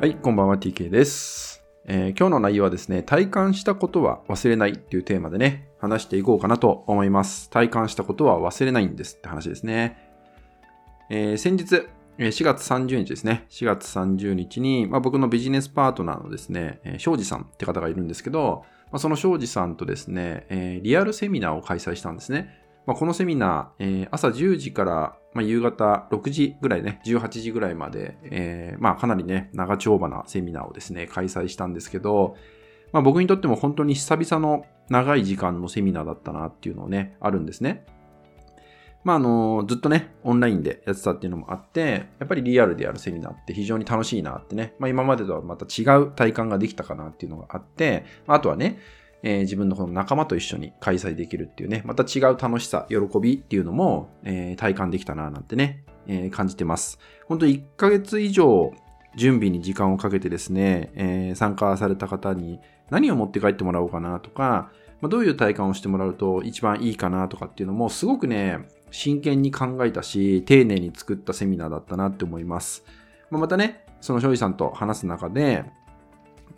はい、こんばんは TK です、えー今日の内容はですね、体感したことは忘れないっていうテーマでね、話していこうかなと思います。体感したことは忘れないんですって話ですね。えー先日、4月30日ですね。4月30日に、まあ、僕のビジネスパートナーのですね、え庄司さんって方がいるんですけど、まあ、その庄司さんとですね、えーリアルセミナーを開催したんですね。まあ、このセミナー、えー朝10時から、まあ、夕方6時ぐらいね、18時ぐらいまで、えーまあ、かなりね、長丁場なセミナーをですね、開催したんですけど、まあ、僕にとっても本当に久々の長い時間のセミナーだったなっていうのをね、あるんですね。まあ、あの、ずっとね、オンラインでやってたっていうのもあって、やっぱりリアルでやるセミナーって非常に楽しいなってね、まあ、今までとはまた違う体感ができたかなっていうのがあって、まあとはね、えー自分のこの仲間と一緒に開催できるっていうね、また違う楽しさ、喜びっていうのも、えー体感できたななんてね、えー感じてます。本当1ヶ月以上準備に時間をかけてですね、えー参加された方に何を持って帰ってもらおうかなとか、まあ、どういう体感をしてもらうと一番いいかなとかっていうのもすごくね、真剣に考えたし、丁寧に作ったセミナーだったなって思います。まあ、またね、その庄司さんと話す中で、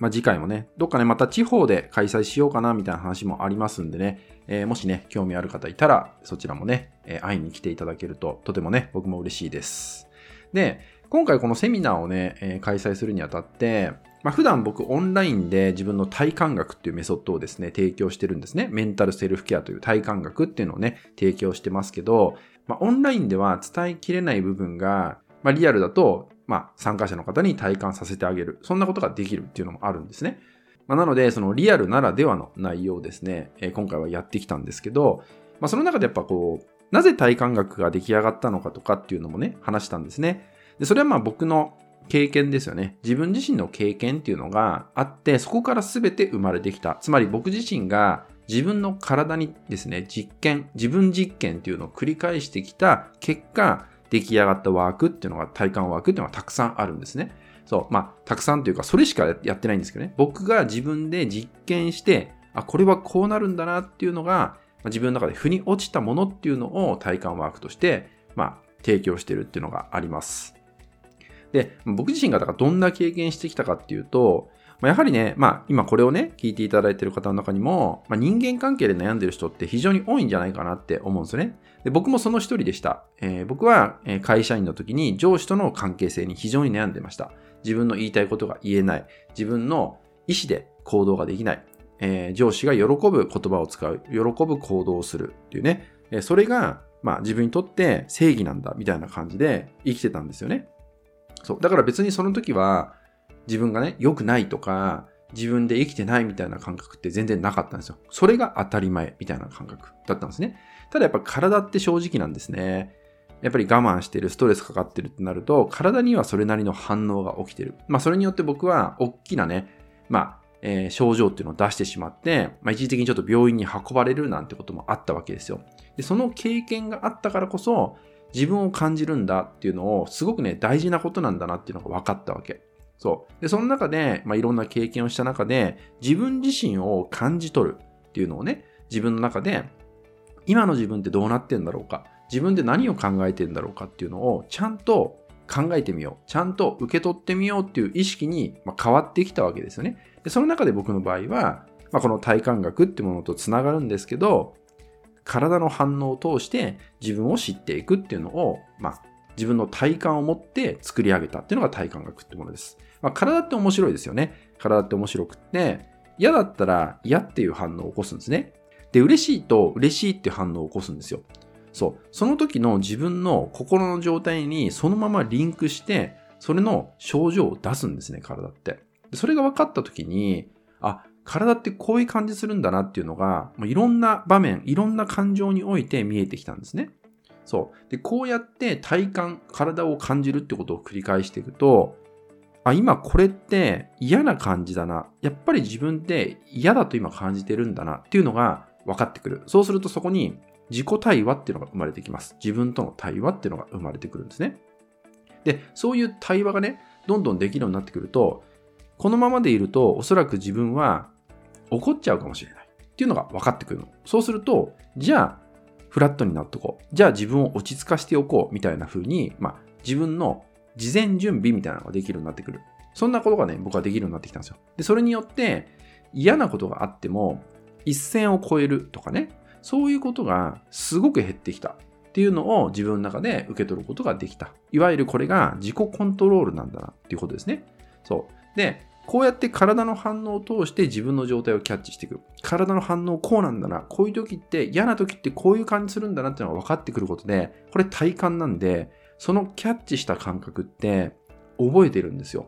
まあ、次回もね、どっかね、また地方で開催しようかなみたいな話もありますんでね、えーもしね、興味ある方いたら、そちらもね、えー会いに来ていただけると、とてもね、僕も嬉しいです。で、今回このセミナーをね、えー開催するにあたって、まあ、普段僕オンラインで自分の体感学っていうメソッドをですね、提供してるんですね。メンタルセルフケアという体感学っていうのをね、提供してますけど、まあ、オンラインでは伝えきれない部分が、まあ、リアルだと、まあ、参加者の方に体感させてあげる。そんなことができるっていうのもあるんですね。まあ、なので、そのリアルならではの内容ですね、えー今回はやってきたんですけど、まあ、その中でやっぱこう、なぜ体感学が出来上がったのかとかっていうのもね、話したんですね。で、それはまあ僕の経験ですよね。自分自身の経験っていうのがあって、そこから全て生まれてきた。つまり僕自身が自分の体にですね、実験、自分実験っていうのを繰り返してきた結果、出来上がったワークっていうのが、体感ワークっていうのがたくさんあるんですね。そう、まあ、たくさんというか、それしかやってないんですけどね。僕が自分で実験して、あ、これはこうなるんだなっていうのが、まあ自分の中で腑に落ちたものっていうのを体感ワークとして、まあ、提供してるっていうのがあります。で、僕自身がだからどんな経験してきたかっていうと、まあやはりね、まあ今これをね、聞いていただいている方の中にも、まあ、人間関係で悩んでる人って非常に多いんじゃないかなって思うんですよね。で僕もその一人でした。えー僕は会社員の時に上司との関係性に非常に悩んでました。自分の言いたいことが言えない。自分の意思で行動ができない。えー上司が喜ぶ言葉を使う。喜ぶ行動をするっていうね。えーそれが、まあ自分にとって正義なんだみたいな感じで生きてたんですよね。そう。だから別にその時は自分がね、良くないとか、自分で生きてないみたいな感覚って全然なかったんですよ。それが当たり前みたいな感覚だったんですね。ただやっぱ体って正直なんですね。やっぱり我慢してる、ストレスかかってるってなると、体にはそれなりの反応が起きてる。まあそれによって僕は大きなね、まあ、えー症状っていうのを出してしまって、まあ一時的にちょっと病院に運ばれるなんてこともあったわけですよ。で、その経験があったからこそ、自分を感じるんだっていうのを、すごくね、大事なことなんだなっていうのが分かったわけ。そう。で、その中で、まあ、いろんな経験をした中で、自分自身を感じ取るっていうのをね、自分の中で、今の自分ってどうなってんだろうか、自分で何を考えてんだろうかっていうのを、ちゃんと考えてみよう。ちゃんと受け取ってみようっていう意識にまあ変わってきたわけですよね。で、その中で僕の場合は、まあ、この体感学ってものとつながるんですけど、体の反応を通して自分を知っていくっていうのを、まあ、自分の体感を持って作り上げたっていうのが体感学ってものです。まあ、体って面白いですよね。体って面白くって、嫌だったら嫌っていう反応を起こすんですね。で、嬉しいと嬉しいっていう反応を起こすんですよ。そう。その時の自分の心の状態にそのままリンクして、それの症状を出すんですね、体って。それが分かった時に、あ、体ってこういう感じするんだなっていうのが、もういろんな場面、いろんな感情において見えてきたんですね。そう。で、こうやって体感、体を感じるってことを繰り返していくと、あ、今これって嫌な感じだな。やっぱり自分って嫌だと今感じてるんだなっていうのが分かってくる。そうするとそこに自己対話っていうのが生まれてきます。自分との対話っていうのが生まれてくるんですね。で、そういう対話がね、どんどんできるようになってくると、このままでいるとおそらく自分は怒っちゃうかもしれないっていうのが分かってくるの。そうすると、じゃあ、フラットになっとこう。じゃあ自分を落ち着かしておこうみたいな風に、まあ、自分の事前準備みたいなのができるようになってくる。そんなことがね、僕はできるようになってきたんですよ。で、それによって嫌なことがあっても、一線を越えるとかね、そういうことがすごく減ってきたっていうのを自分の中で受け取ることができた。いわゆるこれが自己コントロールなんだなっていうことですね。そう。で、こうやって体の反応を通して自分の状態をキャッチしていく。体の反応こうなんだな。こういう時って嫌な時ってこういう感じするんだなっていうのが分かってくることで、これ体感なんで、そのキャッチした感覚って覚えてるんですよ。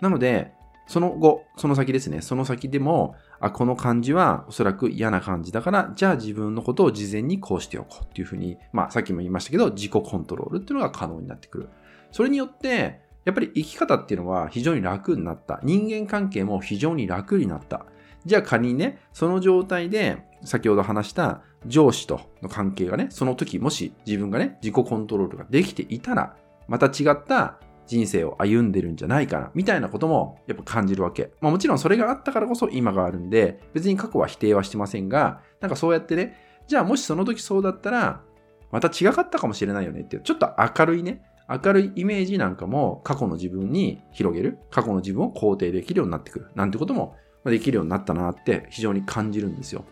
なので、その後、その先ですね。その先でも、あ、この感じはおそらく嫌な感じだから、じゃあ自分のことを事前にこうしておこうっていうふうに、まあさっきも言いましたけど、自己コントロールっていうのが可能になってくる。それによって、やっぱり生き方っていうのは非常に楽になった。人間関係も非常に楽になった。じゃあ仮にね、その状態で、先ほど話した上司との関係がね、その時もし自分がね、自己コントロールができていたら、また違った人生を歩んでるんじゃないかな、みたいなこともやっぱ感じるわけ。まあもちろんそれがあったからこそ今があるんで、別に過去は否定はしてませんが、なんかそうやってね、じゃあもしその時そうだったら、また違かったかもしれないよねっていう、ちょっと明るいね、明るいイメージなんかも過去の自分に広げる、過去の自分を肯定できるようになってくる、なんてこともできるようになったなって非常に感じるんですよ。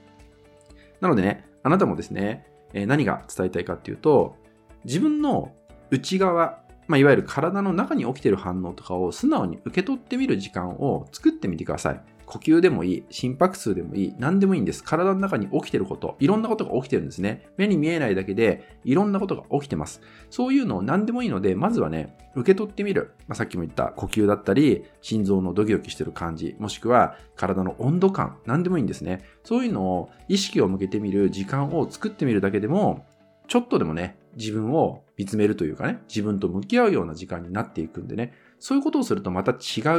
なのでね、あなたもですね、え何が伝えたいかっていうと、自分の内側、まあ、いわゆる体の中に起きている反応とかを素直に受け取ってみる時間を作ってみてください。呼吸でもいい、心拍数でもいい、何でもいいんです。体の中に起きてること、いろんなことが起きてるんですね。目に見えないだけで、いろんなことが起きてます。そういうのを何でもいいので、まずはね、受け取ってみる。まあ、さっきも言った呼吸だったり、心臓のドキドキしてる感じ、もしくは体の温度感、何でもいいんですね。そういうのを意識を向けてみる時間を作ってみるだけでも、ちょっとでもね、自分を見つめるというかね、自分と向き合うような時間になっていくんでね、そういうことをするとまた違う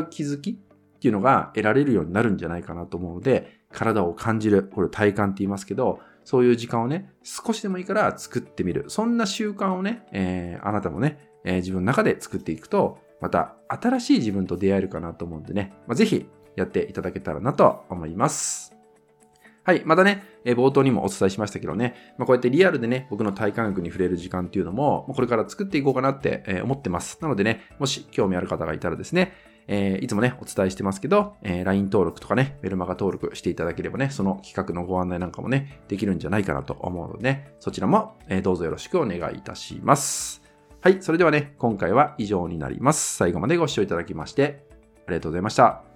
気づきっていうのが得られるようになるんじゃないかなと思うので、体を感じる、これ体感って言いますけど、そういう時間をね、少しでもいいから作ってみる。そんな習慣をね、えー、あなたもね、えー、自分の中で作っていくと、また新しい自分と出会えるかなと思うんでね、まあ、ぜひやっていただけたらなと思います。はい。またね、え冒頭にもお伝えしましたけどね、まあ、こうやってリアルでね、僕の体感学に触れる時間っていうのも、これから作っていこうかなって思ってます。なのでね、もし興味ある方がいたらですね、えー、いつもね、お伝えしてますけど、えー、LINE 登録とかね、メルマガ登録していただければね、その企画のご案内なんかもね、できるんじゃないかなと思うのでね、そちらも、えー、どうぞよろしくお願いいたします。はい、それではね、今回は以上になります。最後までご視聴いただきまして、ありがとうございました。